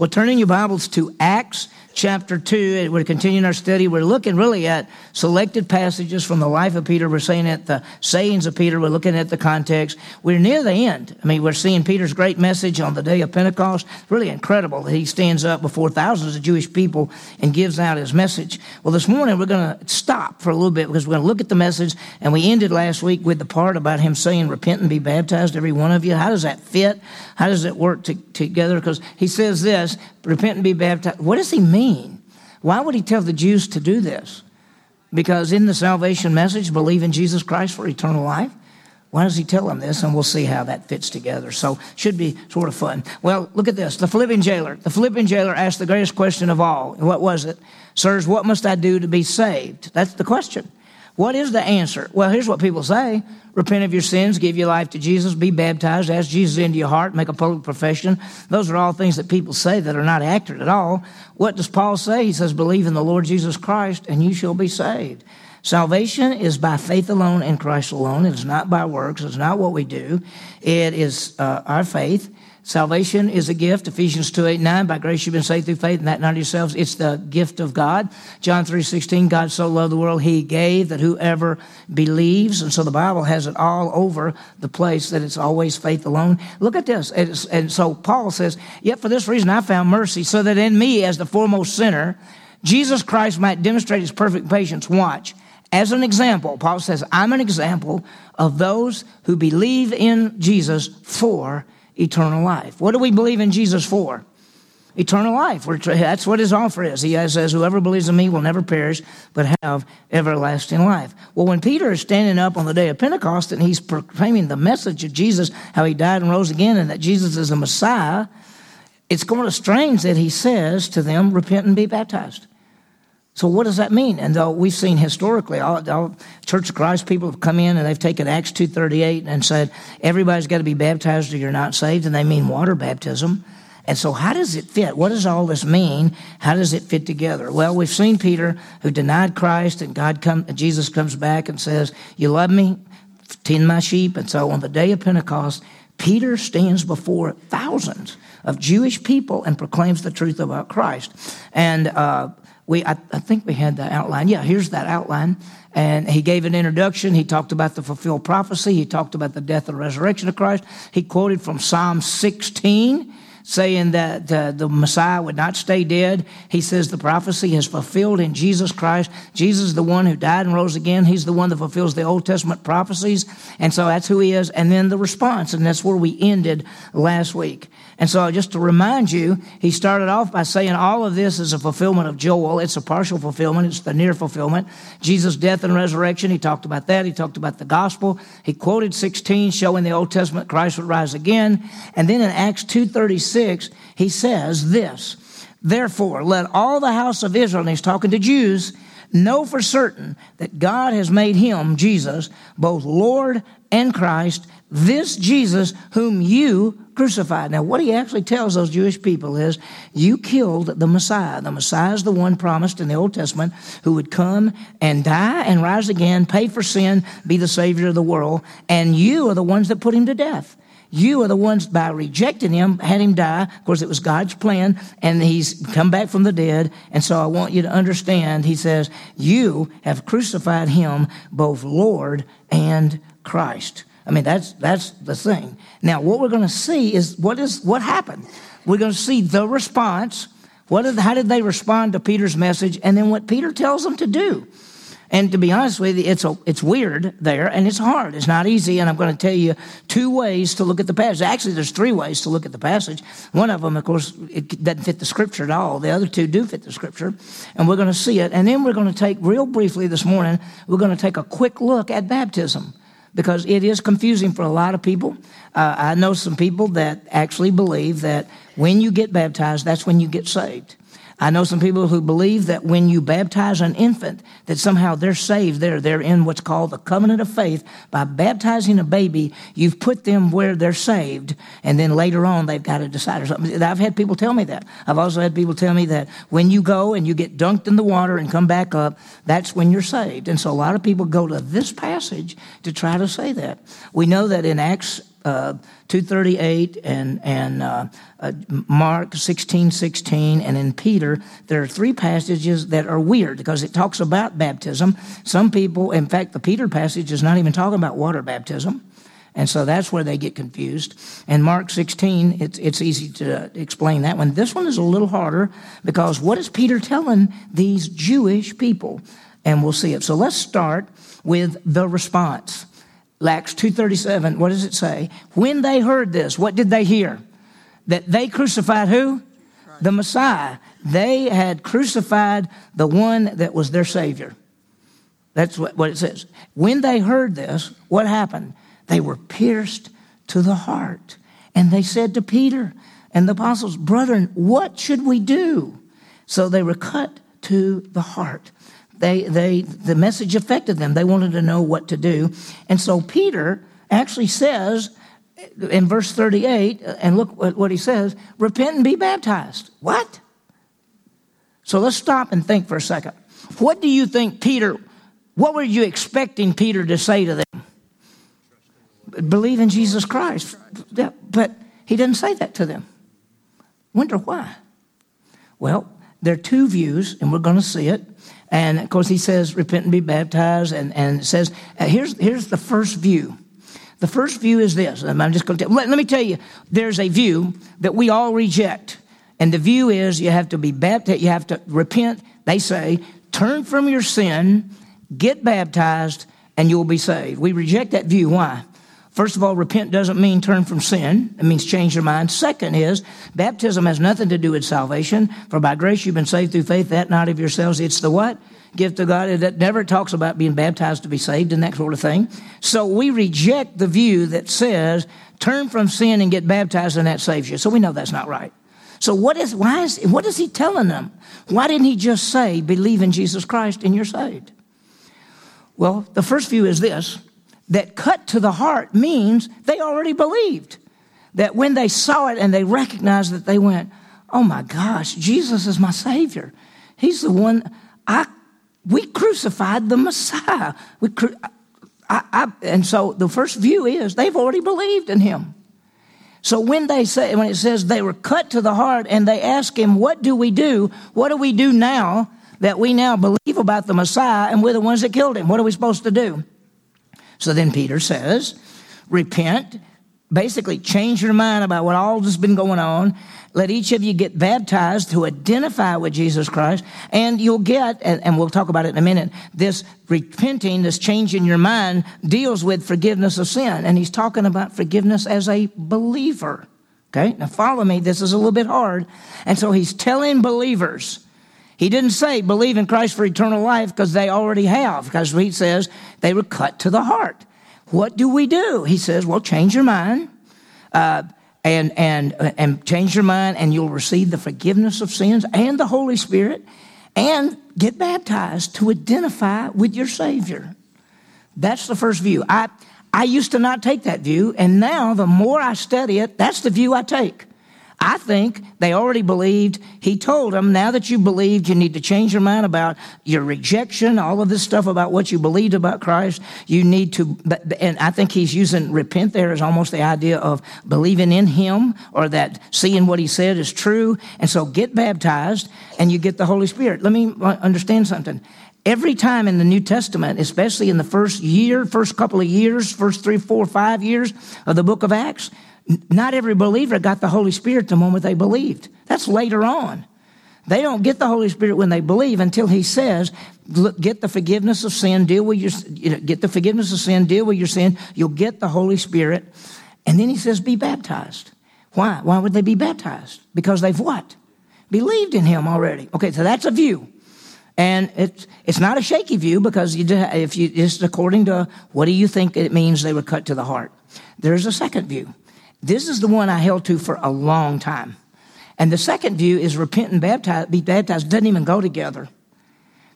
Well, turning your Bibles to Acts chapter 2. We're continuing our study. We're looking really at selected passages from the life of Peter. We're saying at the sayings of Peter. We're looking at the context. We're near the end. I mean, we're seeing Peter's great message on the day of Pentecost. Really incredible that he stands up before thousands of Jewish people and gives out his message. Well, this morning we're going to stop for a little bit because we're going to look at the message. And we ended last week with the part about him saying, Repent and be baptized, every one of you. How does that fit? How does it work to, together? Because he says this repent and be baptized. What does he mean? Why would he tell the Jews to do this? Because in the salvation message, believe in Jesus Christ for eternal life. Why does he tell them this? And we'll see how that fits together. So, should be sort of fun. Well, look at this. The Philippian jailer. The Philippian jailer asked the greatest question of all. What was it? Sirs, what must I do to be saved? That's the question. What is the answer? Well, here's what people say repent of your sins, give your life to Jesus, be baptized, ask Jesus into your heart, make a public profession. Those are all things that people say that are not accurate at all. What does Paul say? He says, believe in the Lord Jesus Christ and you shall be saved. Salvation is by faith alone in Christ alone. It is not by works. It's not what we do. It is uh, our faith. Salvation is a gift. Ephesians 2, 8, 9. By grace you've been saved through faith, and that not yourselves. It's the gift of God. John 3, 16. God so loved the world, he gave that whoever believes. And so the Bible has it all over the place that it's always faith alone. Look at this. and so Paul says, Yet for this reason I found mercy, so that in me, as the foremost sinner, Jesus Christ might demonstrate his perfect patience. Watch. As an example, Paul says, I'm an example of those who believe in Jesus for eternal life. What do we believe in Jesus for? Eternal life. That's what his offer is. He says, Whoever believes in me will never perish, but have everlasting life. Well, when Peter is standing up on the day of Pentecost and he's proclaiming the message of Jesus, how he died and rose again, and that Jesus is the Messiah, it's kind of strange that he says to them, Repent and be baptized. So what does that mean? And though we've seen historically, all, all, Church of Christ people have come in and they've taken Acts two thirty eight and said everybody's got to be baptized or you're not saved, and they mean water baptism. And so, how does it fit? What does all this mean? How does it fit together? Well, we've seen Peter who denied Christ, and God come, Jesus comes back and says, "You love me, tend my sheep." And so, on the day of Pentecost, Peter stands before thousands of Jewish people and proclaims the truth about Christ. And uh, we I, I think we had the outline. Yeah, here's that outline. And he gave an introduction. He talked about the fulfilled prophecy. He talked about the death and resurrection of Christ. He quoted from Psalm 16 saying that uh, the Messiah would not stay dead. He says the prophecy is fulfilled in Jesus Christ. Jesus is the one who died and rose again. He's the one that fulfills the Old Testament prophecies. And so that's who he is. And then the response, and that's where we ended last week. And so just to remind you, he started off by saying all of this is a fulfillment of Joel. It's a partial fulfillment. It's the near fulfillment. Jesus' death and resurrection. He talked about that. He talked about the gospel. He quoted 16 showing the Old Testament Christ would rise again. And then in Acts 2.36, he says this, Therefore, let all the house of Israel, and he's talking to Jews, know for certain that God has made him, Jesus, both Lord and Christ, this Jesus whom you crucified. Now, what he actually tells those Jewish people is, you killed the Messiah. The Messiah is the one promised in the Old Testament who would come and die and rise again, pay for sin, be the Savior of the world, and you are the ones that put him to death. You are the ones by rejecting him, had him die. Of course, it was God's plan, and he's come back from the dead. And so I want you to understand, he says, you have crucified him, both Lord and Christ. I mean, that's, that's the thing. Now, what we're going to see is what is, what happened. We're going to see the response. What did, how did they respond to Peter's message? And then what Peter tells them to do. And to be honest with you, it's, a, it's weird there and it's hard. It's not easy. And I'm going to tell you two ways to look at the passage. Actually, there's three ways to look at the passage. One of them, of course, it doesn't fit the scripture at all. The other two do fit the scripture. And we're going to see it. And then we're going to take, real briefly this morning, we're going to take a quick look at baptism because it is confusing for a lot of people. Uh, I know some people that actually believe that when you get baptized, that's when you get saved. I know some people who believe that when you baptize an infant, that somehow they're saved. They're, they're in what's called the covenant of faith. By baptizing a baby, you've put them where they're saved, and then later on they've got to decide or something. I've had people tell me that. I've also had people tell me that when you go and you get dunked in the water and come back up, that's when you're saved. And so a lot of people go to this passage to try to say that. We know that in Acts uh, 238 and, and uh, uh, Mark 16, 16, and in Peter, there are three passages that are weird because it talks about baptism. Some people, in fact, the Peter passage is not even talking about water baptism. And so that's where they get confused. And Mark 16, it's, it's easy to explain that one. This one is a little harder because what is Peter telling these Jewish people? And we'll see it. So let's start with the response. Acts 2.37, what does it say? When they heard this, what did they hear? That they crucified who? Christ. The Messiah. They had crucified the one that was their Savior. That's what, what it says. When they heard this, what happened? They were pierced to the heart. And they said to Peter and the apostles, Brethren, what should we do? So they were cut to the heart they, they, the message affected them. They wanted to know what to do. And so Peter actually says in verse 38, uh, and look what he says repent and be baptized. What? So let's stop and think for a second. What do you think Peter, what were you expecting Peter to say to them? Believe in Jesus Christ. Yeah, but he didn't say that to them. Wonder why? Well, there are two views, and we're going to see it. And of course, he says, repent and be baptized. And, and says, uh, here's, here's the first view. The first view is this. I'm just going to let, let me tell you, there's a view that we all reject. And the view is you have to be baptized, you have to repent. They say, turn from your sin, get baptized, and you'll be saved. We reject that view. Why? First of all, repent doesn't mean turn from sin. It means change your mind. Second is, baptism has nothing to do with salvation. For by grace you've been saved through faith, that not of yourselves. It's the what? Gift of God. It never talks about being baptized to be saved and that sort of thing. So we reject the view that says, turn from sin and get baptized and that saves you. So we know that's not right. So what is, why is, what is he telling them? Why didn't he just say, believe in Jesus Christ and you're saved? Well, the first view is this that cut to the heart means they already believed. That when they saw it and they recognized that they went, oh my gosh, Jesus is my Savior. He's the one I we crucified the Messiah. We, I, I, and so the first view is they've already believed in him. So when they say when it says they were cut to the heart and they ask him, "What do we do? What do we do now that we now believe about the Messiah and we're the ones that killed him? What are we supposed to do?" So then Peter says, repent, basically change your mind about what all has been going on. Let each of you get baptized to identify with Jesus Christ, and you'll get, and, we'll talk about it in a minute, this repenting, this change in your mind deals with forgiveness of sin. And he's talking about forgiveness as a believer. Okay, now follow me. This is a little bit hard. And so he's telling believers, he didn't say believe in Christ for eternal life because they already have, because he says they were cut to the heart. What do we do? He says, well, change your mind. Uh, and and and change your mind and you'll receive the forgiveness of sins and the holy spirit and get baptized to identify with your savior that's the first view i i used to not take that view and now the more i study it that's the view i take I think they already believed. He told them, now that you believed, you need to change your mind about your rejection, all of this stuff about what you believed about Christ. You need to, and I think he's using repent there as almost the idea of believing in him or that seeing what he said is true. And so get baptized and you get the Holy Spirit. Let me uh, understand something. Every time in the New Testament, especially in the first year, first couple of years, first three, four, five years of the book of Acts, not every believer got the Holy Spirit the moment they believed. That's later on. They don't get the Holy Spirit when they believe until He says, "Get the forgiveness of sin, deal with your, you know, get the forgiveness of sin, deal with your sin. You'll get the Holy Spirit." And then He says, "Be baptized." Why? Why would they be baptized? Because they've what? Believed in Him already. Okay, so that's a view. And it's, it's not a shaky view because you, if you, it's according to what do you think it means they were cut to the heart. There's a second view. This is the one I held to for a long time. And the second view is repent and baptize, be baptized doesn't even go together.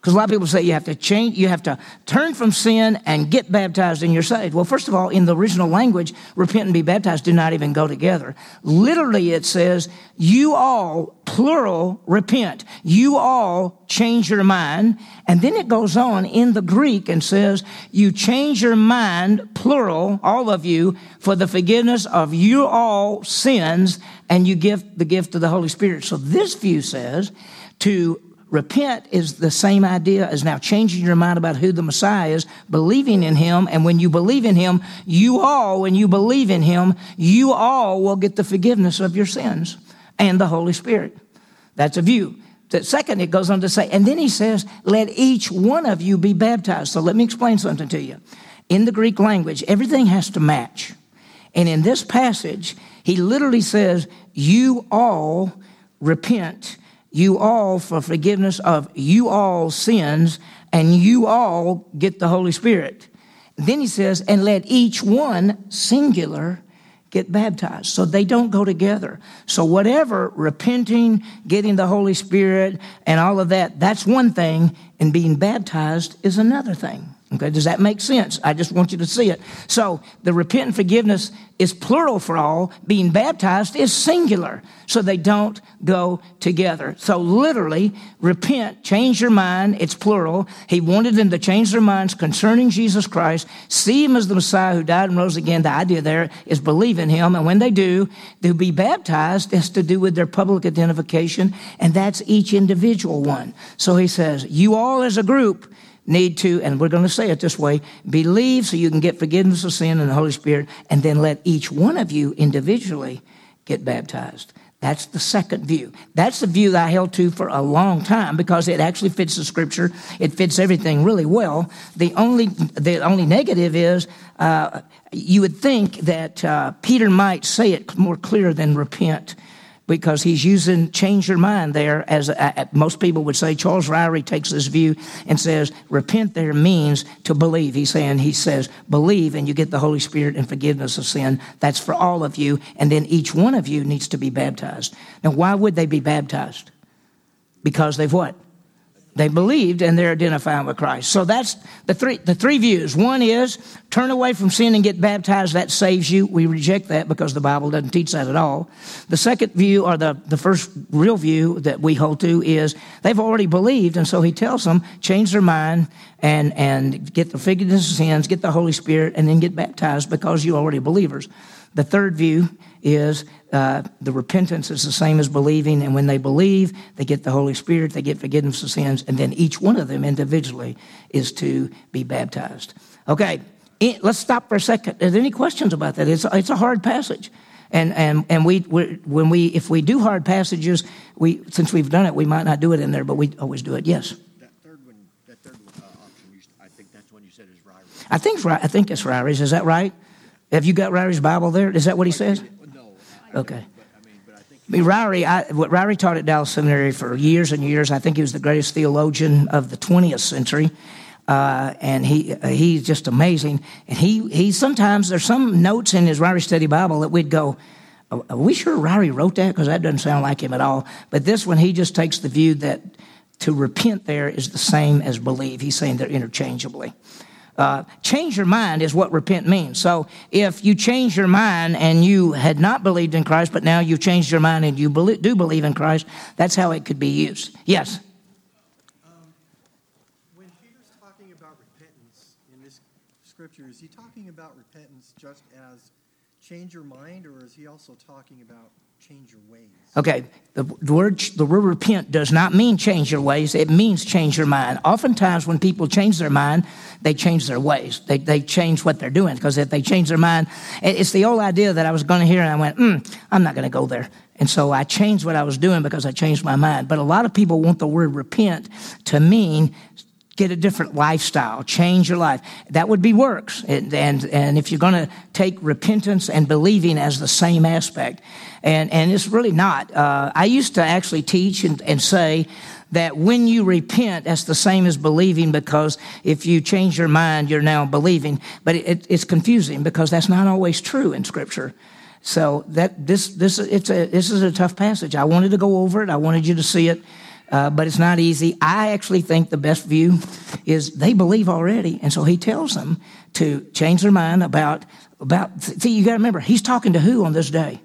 Because a lot of people say you have to change, you have to turn from sin and get baptized and you're saved. Well, first of all, in the original language, repent and be baptized do not even go together. Literally, it says, you all, plural, repent. You all change your mind. And then it goes on in the Greek and says, you change your mind, plural, all of you, for the forgiveness of you all sins, and you give the gift of the Holy Spirit. So this view says to Repent is the same idea as now changing your mind about who the Messiah is, believing in Him, and when you believe in Him, you all, when you believe in Him, you all will get the forgiveness of your sins and the Holy Spirit. That's a view. The second, it goes on to say, and then he says, let each one of you be baptized. So let me explain something to you. In the Greek language, everything has to match. And in this passage, he literally says, you all repent you all for forgiveness of you all sins, and you all get the Holy Spirit. Then he says, and let each one, singular, get baptized. So they don't go together. So whatever, repenting, getting the Holy Spirit, and all of that, that's one thing, and being baptized is another thing. Okay, does that make sense? I just want you to see it. So the repent and forgiveness is plural for all. Being baptized is singular. So they don't go together. So literally, repent, change your mind. It's plural. He wanted them to change their minds concerning Jesus Christ, see him as the Messiah who died and rose again. The idea there is believe in him. And when they do, they'll be baptized. Has to do with their public identification. And that's each individual one. So he says, you all as a group, need to, and we're going to say it this way, believe so you can get forgiveness of sin and the Holy Spirit, and then let each one of you individually get baptized. That's the second view. That's the view that I held to for a long time because it actually fits the scripture. It fits everything really well. The only, the only negative is uh, you would think that uh, Peter might say it more clear than repent because he's using change your mind there as uh, uh, most people would say charles ryrie takes this view and says repent there means to believe. He's saying he says believe and you get the holy spirit and forgiveness of sin. That's for all of you and then each one of you needs to be baptized. Now why would they be baptized? Because they've what they believed and they're identifying with Christ. So that's the three, the three views. One is turn away from sin and get baptized. That saves you. We reject that because the Bible doesn't teach that at all. The second view, or the, the first real view that we hold to is they've already believed. And so he tells them, change their mind and, and get the forgiveness of sins, get the Holy Spirit, and then get baptized because you're already believers. The third view is uh, the repentance is the same as believing, and when they believe, they get the Holy Spirit, they get forgiveness of sins, and then each one of them individually is to be baptized. Okay, let's stop for a second. Are there any questions about that? It's, it's a hard passage. And, and, and we, when we, if we do hard passages, we, since we've done it, we might not do it in there, but we always do it. Yes? That third one, that third uh, option, I think that's one you said is Ryrie. I think, I think it's Ryrie's. Is that right? Have you got Ryrie's Bible there? Is that what he says? Okay. I mean, Ryrie, I, what Ryrie taught at Dallas Seminary for years and years. I think he was the greatest theologian of the 20th century. Uh, and he uh, he's just amazing. And he he sometimes there's some notes in his Ryrie Study Bible that we'd go, "Are we sure Ryrie wrote that?" Because that doesn't sound like him at all. But this one, he just takes the view that to repent there is the same as believe. He's saying they're interchangeably. Uh, change your mind is what repent means. So if you change your mind and you had not believed in Christ, but now you've changed your mind and you do believe in Christ, that's how it could be used. Yes? Um, when Peter's talking about repentance in this scripture, is he talking about repentance just as change your mind, or is he also talking about change your? Okay, the, word the word repent does not mean change your ways. It means change your mind. Oftentimes, when people change their mind, they change their ways. They they change what they're doing because if they change their mind, it's the old idea that I was going to hear, and I went, mm, I'm not going to go there. And so I changed what I was doing because I changed my mind. But a lot of people want the word repent to mean get a different lifestyle, change your life. That would be works. And, and, and if you're going to take repentance and believing as the same aspect, and, and it's really not. Uh, I used to actually teach and, and say that when you repent, that's the same as believing because if you change your mind, you're now believing. But it, it's confusing because that's not always true in Scripture. So that this this it's a this is a tough passage. I wanted to go over it. I wanted you to see it uh, but it's not easy. I actually think the best view is they believe already, and so he tells them to change their mind about about. See, you got to remember, he's talking to who on this day?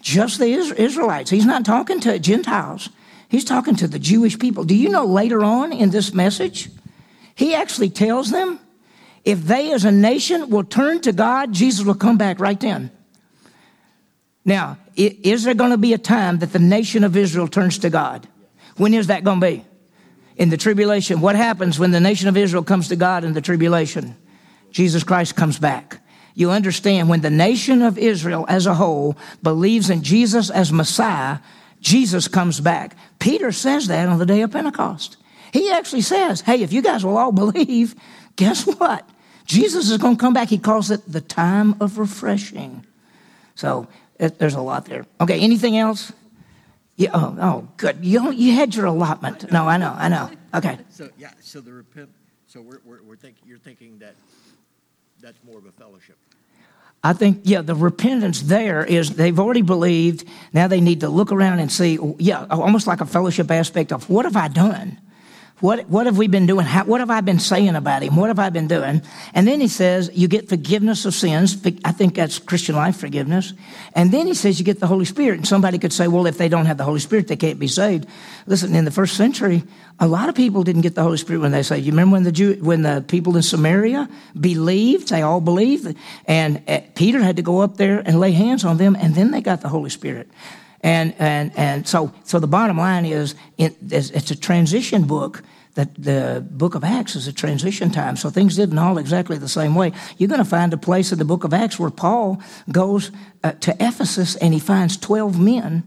Just the Israelites. He's not talking to Gentiles. He's talking to the Jewish people. Do you know later on in this message, he actually tells them if they as a nation will turn to God, Jesus will come back right then. Now, is there going to be a time that the nation of Israel turns to God? When is that going to be? In the tribulation. What happens when the nation of Israel comes to God in the tribulation? Jesus Christ comes back. You understand when the nation of Israel as a whole believes in Jesus as Messiah, Jesus comes back. Peter says that on the day of Pentecost. He actually says, Hey, if you guys will all believe, guess what? Jesus is going to come back. He calls it the time of refreshing. So it, there's a lot there. Okay, anything else? Yeah, oh, oh, good. You, you had your allotment. No, I know, I know. Okay. So, yeah, so the repent, so we're, we're, we're thinking, you're thinking that that's more of a fellowship. I think, yeah, the repentance there is they've already believed. Now they need to look around and see, oh, yeah, almost like a fellowship aspect of what have I done? What, what have we been doing? How, what have I been saying about him? What have I been doing? And then he says, you get forgiveness of sins. I think that's Christian life forgiveness. And then he says, you get the Holy Spirit. And somebody could say, well, if they don't have the Holy Spirit, they can't be saved. Listen, in the first century, a lot of people didn't get the Holy Spirit when they saved. You remember when the Jew, when the people in Samaria believed? They all believed. And uh, Peter had to go up there and lay hands on them, and then they got the Holy Spirit. And, and, and so, so the bottom line is it, it's a transition book that the book of Acts is a transition time. So things didn't all exactly the same way. You're going to find a place in the book of Acts where Paul goes uh, to Ephesus and he finds 12 men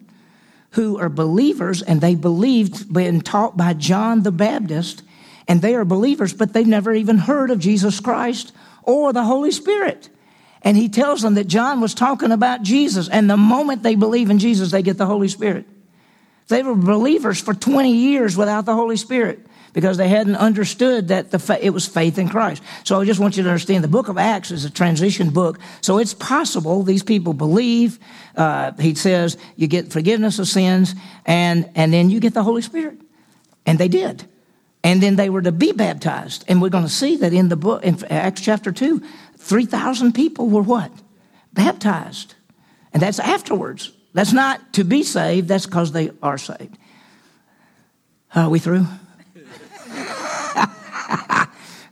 who are believers and they believed, been taught by John the Baptist, and they are believers, but they've never even heard of Jesus Christ or the Holy Spirit. And he tells them that John was talking about Jesus, and the moment they believe in Jesus, they get the Holy Spirit. They were believers for 20 years without the Holy Spirit because they hadn't understood that the it was faith in Christ. So I just want you to understand the book of Acts is a transition book. So it's possible these people believe. Uh, he says you get forgiveness of sins and, and then you get the Holy Spirit. And they did. And then they were to be baptized. And we're going to see that in the book, in Acts chapter 2, 3,000 people were what? Baptized. And that's afterwards. That's not to be saved, that's because they are saved. Are we through?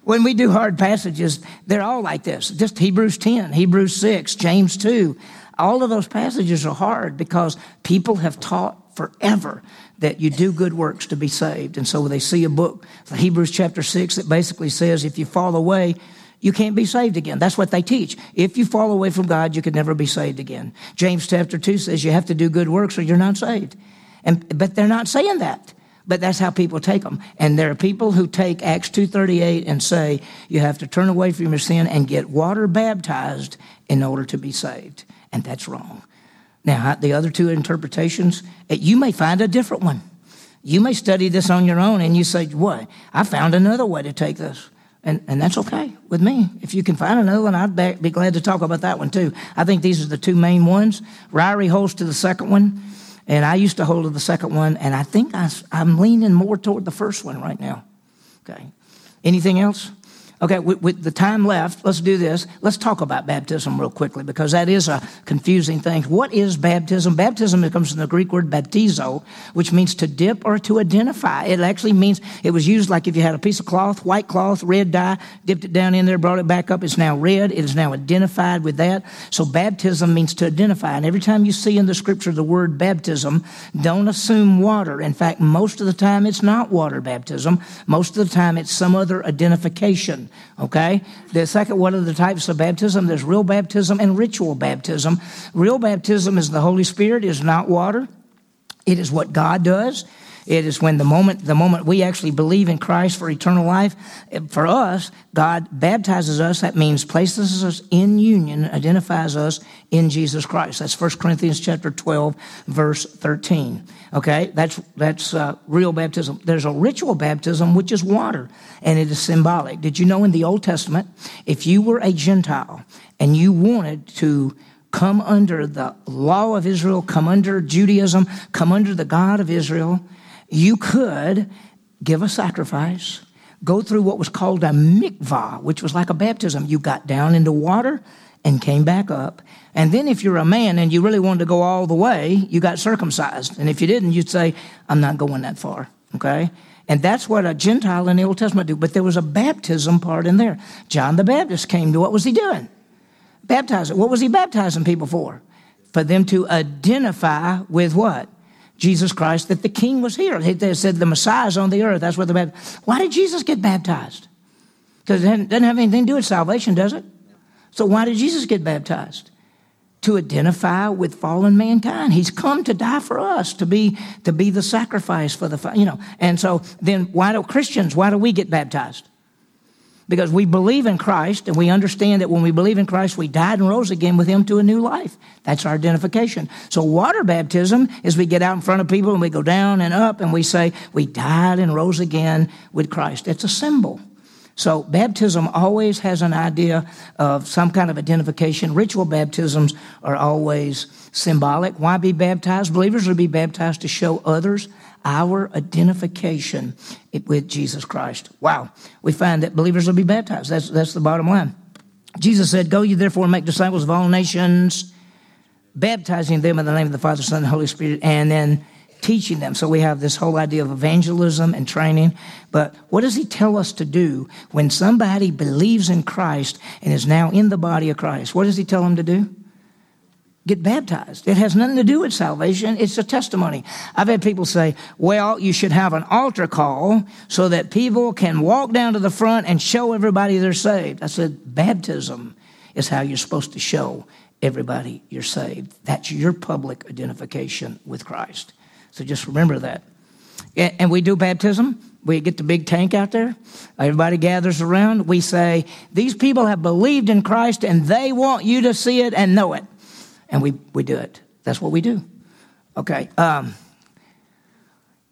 when we do hard passages, they're all like this. Just Hebrews 10, Hebrews 6, James 2. All of those passages are hard because people have taught forever that you do good works to be saved. And so when they see a book, Hebrews chapter 6, that basically says if you fall away, you can't be saved again. That's what they teach. If you fall away from God, you can never be saved again. James chapter 2 says you have to do good works or you're not saved. And, but they're not saying that. But that's how people take them. And there are people who take Acts 2.38 and say you have to turn away from your sin and get water baptized in order to be saved. And that's wrong. Now, the other two interpretations, eh, you may find a different one. You may study this on your own and you say, what? I found another way to take this. And, and that's okay with me. If you can find another one, I'd be glad to talk about that one too. I think these are the two main ones. Ryrie holds to the second one. And I used to hold to the second one, and I think I, I'm leaning more toward the first one right now. Okay. Anything else? Okay, with, with, the time left, let's do this. Let's talk about baptism real quickly because that is a confusing thing. What is baptism? Baptism comes from the Greek word baptizo, which means to dip or to identify. It actually means it was used like if you had a piece of cloth, white cloth, red dye, dipped it down in there, brought it back up. It's now red. It is now identified with that. So baptism means to identify. And every time you see in the scripture the word baptism, don't assume water. In fact, most of the time it's not water baptism. Most of the time it's some other identification. Okay? The second, what are the types of baptism? There's real baptism and ritual baptism. Real baptism is the Holy Spirit, is not water. It is what God does. It is when the moment, the moment we actually believe in Christ for eternal life, for us, God baptizes us. That means places us in union, identifies us in Jesus Christ. That's 1 Corinthians chapter 12, verse 13. Okay, that's, that's uh, real baptism. There's a ritual baptism, which is water, and it is symbolic. Did you know in the Old Testament, if you were a Gentile and you wanted to come under the law of Israel, come under Judaism, come under the God of Israel, you could give a sacrifice, go through what was called a mikvah, which was like a baptism. You got down into water and came back up. And then if you're a man and you really wanted to go all the way, you got circumcised. And if you didn't, you'd say, I'm not going that far. Okay? And that's what a Gentile in the Old Testament do. But there was a baptism part in there. John the Baptist came to what was he doing? Baptizing. What was he baptizing people for? For them to identify with what? Jesus Christ, that the king was here. They said the Messiah's on the earth. That's what the baptized. Why did Jesus get baptized? Because it doesn't have anything to do with salvation, does it? So why did Jesus get baptized? To identify with fallen mankind. He's come to die for us, to be to be the sacrifice for the you know. And so then why do Christians, why do we get baptized? Because we believe in Christ and we understand that when we believe in Christ, we died and rose again with Him to a new life. That's our identification. So, water baptism is we get out in front of people and we go down and up and we say, We died and rose again with Christ. It's a symbol. So, baptism always has an idea of some kind of identification. Ritual baptisms are always symbolic. Why be baptized? Believers will be baptized to show others our identification with Jesus Christ. Wow. We find that believers will be baptized. That's, that's the bottom line. Jesus said, Go you therefore and make disciples of all nations, baptizing them in the name of the Father, Son, and Holy Spirit, and then teaching them. So we have this whole idea of evangelism and training. But what does he tell us to do when somebody believes in Christ and is now in the body of Christ? What does he tell them to do? Get baptized. It has nothing to do with salvation. It's a testimony. I've had people say, well, you should have an altar call so that people can walk down to the front and show everybody they're saved. I said, baptism is how you're supposed to show everybody you're saved. That's your public identification with Christ. So just remember that. And we do baptism. We get the big tank out there. Everybody gathers around. We say, These people have believed in Christ and they want you to see it and know it. And we, we do it. That's what we do. Okay. Um,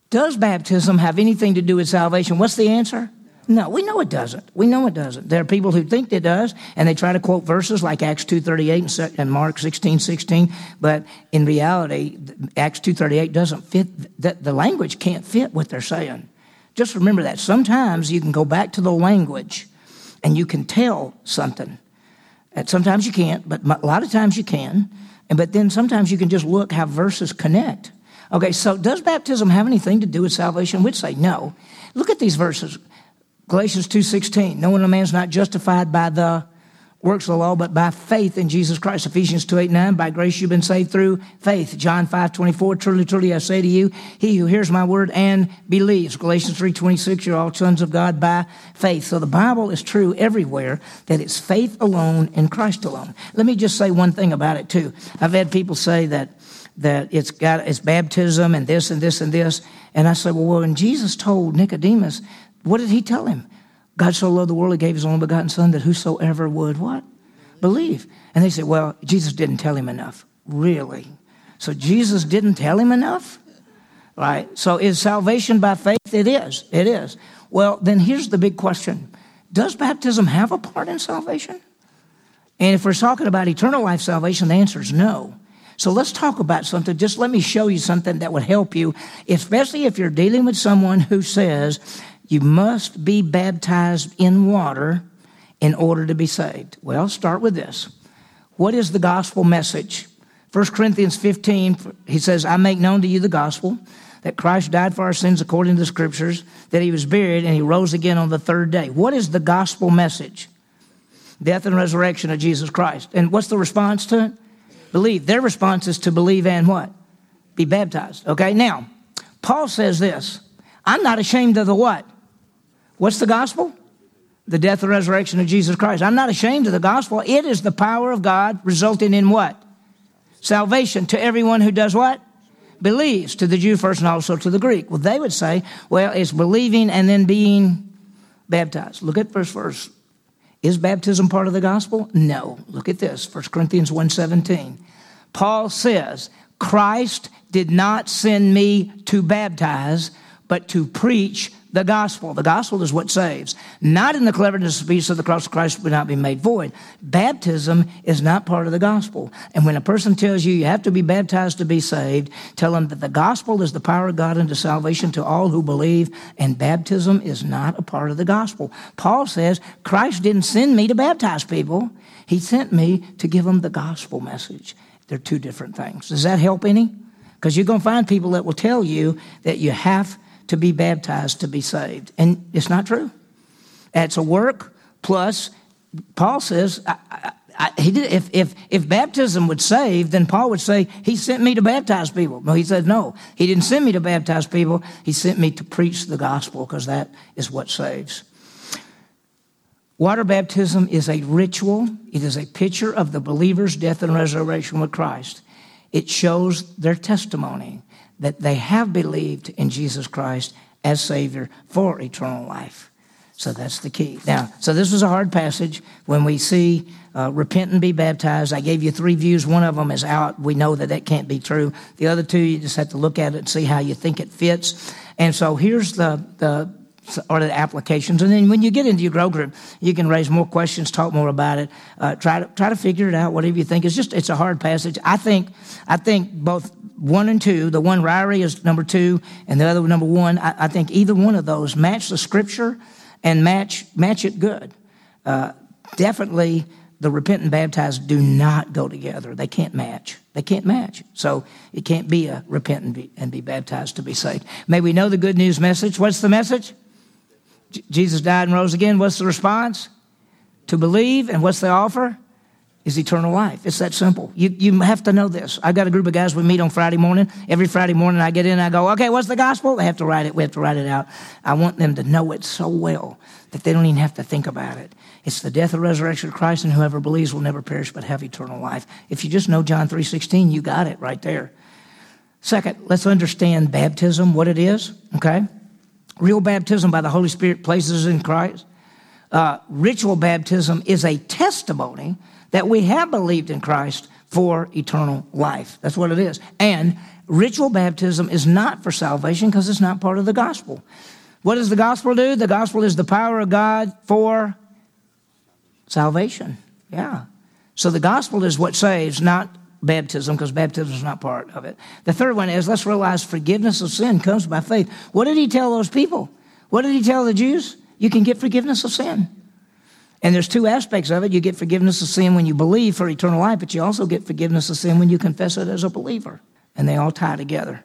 does baptism have anything to do with salvation? What's the answer? No, we know it doesn't. We know it doesn't. There are people who think it does, and they try to quote verses like Acts 2.38 and Mark 16, 16, but in reality, Acts 2.38 doesn't fit, the, the language can't fit what they're saying. Just remember that. Sometimes you can go back to the language and you can tell something. And sometimes you can't, but a lot of times you can. And but then sometimes you can just look how verses connect. Okay, so does baptism have anything to do with salvation? We'd say no. Look at these verses. Galatians 2.16, knowing a man's not justified by the works of the law, but by faith in Jesus Christ. Ephesians 2, 8, 9, by grace you've been saved through faith. John 5, 24, truly, truly I say to you, he who hears my word and believes. Galatians 3, 26, you're all sons of God by faith. So the Bible is true everywhere that it's faith alone in Christ alone. Let me just say one thing about it too. I've had people say that that it's got it's baptism and this and this and this. And I said, well, when Jesus told Nicodemus what did he tell him? God so loved the world, he gave his only begotten son that whosoever would what? Believe. And they said, well, Jesus didn't tell him enough. Really? So Jesus didn't tell him enough? Right? So is salvation by faith? It is. It is. Well, then here's the big question. Does baptism have a part in salvation? And if we're talking about eternal life salvation, the answer is no. So let's talk about something. Just let me show you something that would help you, especially if you're dealing with someone who says, you must be baptized in water in order to be saved. Well, start with this. What is the gospel message? 1 Corinthians 15, he says, I make known to you the gospel that Christ died for our sins according to the scriptures, that he was buried, and he rose again on the third day. What is the gospel message? Death and resurrection of Jesus Christ. And what's the response to it? Believe. Their response is to believe and what? Be baptized. Okay, now, Paul says this I'm not ashamed of the what? What's the gospel? The death and resurrection of Jesus Christ. I'm not ashamed of the gospel. It is the power of God resulting in what? Salvation to everyone who does what? Believes, to the Jew first and also to the Greek. Well, they would say, well, it's believing and then being baptized. Look at first verse. Is baptism part of the gospel? No. Look at this, 1 Corinthians 1.17. Paul says, Christ did not send me to baptize, but to preach the gospel. The gospel is what saves. Not in the cleverness of speech of the cross of Christ would not be made void. Baptism is not part of the gospel. And when a person tells you you have to be baptized to be saved, tell them that the gospel is the power of God unto salvation to all who believe, and baptism is not a part of the gospel. Paul says, Christ didn't send me to baptize people. He sent me to give them the gospel message. They're two different things. Does that help any? Because you're going to find people that will tell you that you have to be baptized to be saved. And it's not true. It's a work plus, Paul says, I, I, I, he did, if, if, if baptism would save, then Paul would say, He sent me to baptize people. No, he said, No, He didn't send me to baptize people. He sent me to preach the gospel because that is what saves. Water baptism is a ritual, it is a picture of the believer's death and resurrection with Christ. It shows their testimony that they have believed in Jesus Christ as Savior for eternal life. So that's the key. Now, so this was a hard passage. When we see uh, repent and be baptized, I gave you three views. One of them is out. We know that that can't be true. The other two, you just have to look at it and see how you think it fits. And so here's the, the or the applications. And then when you get into your grow group, you can raise more questions, talk more about it, uh, try to try to figure it out. Whatever you think, it's just it's a hard passage. I think I think both one and two, the one Ryrie is number two, and the other number one. I, I think either one of those match the scripture and match match it good. Uh, definitely, the repent and baptize do not go together. They can't match. They can't match. So it can't be a repent and be, and be baptized to be saved. May we know the good news message. What's the message? Jesus died and rose again. What's the response? To believe. And what's the offer? Is eternal life. It's that simple. You, you have to know this. I got a group of guys we meet on Friday morning. Every Friday morning I get in I go, okay, what's the gospel? They have to write it. We have to write it out. I want them to know it so well that they don't even have to think about it. It's the death and resurrection of Christ, and whoever believes will never perish but have eternal life. If you just know John 3.16, you got it right there. Second, let's understand baptism, what it is, okay? Real baptism by the Holy Spirit places in Christ. Uh, ritual baptism is a testimony that we have believed in Christ for eternal life. That's what it is. And ritual baptism is not for salvation because it's not part of the gospel. What does the gospel do? The gospel is the power of God for salvation. Yeah. So the gospel is what saves, not baptism, because baptism is not part of it. The third one is let's realize forgiveness of sin comes by faith. What did he tell those people? What did he tell the Jews? You can get forgiveness of sin. And there's two aspects of it. You get forgiveness of sin when you believe for eternal life, but you also get forgiveness of sin when you confess it as a believer. And they all tie together.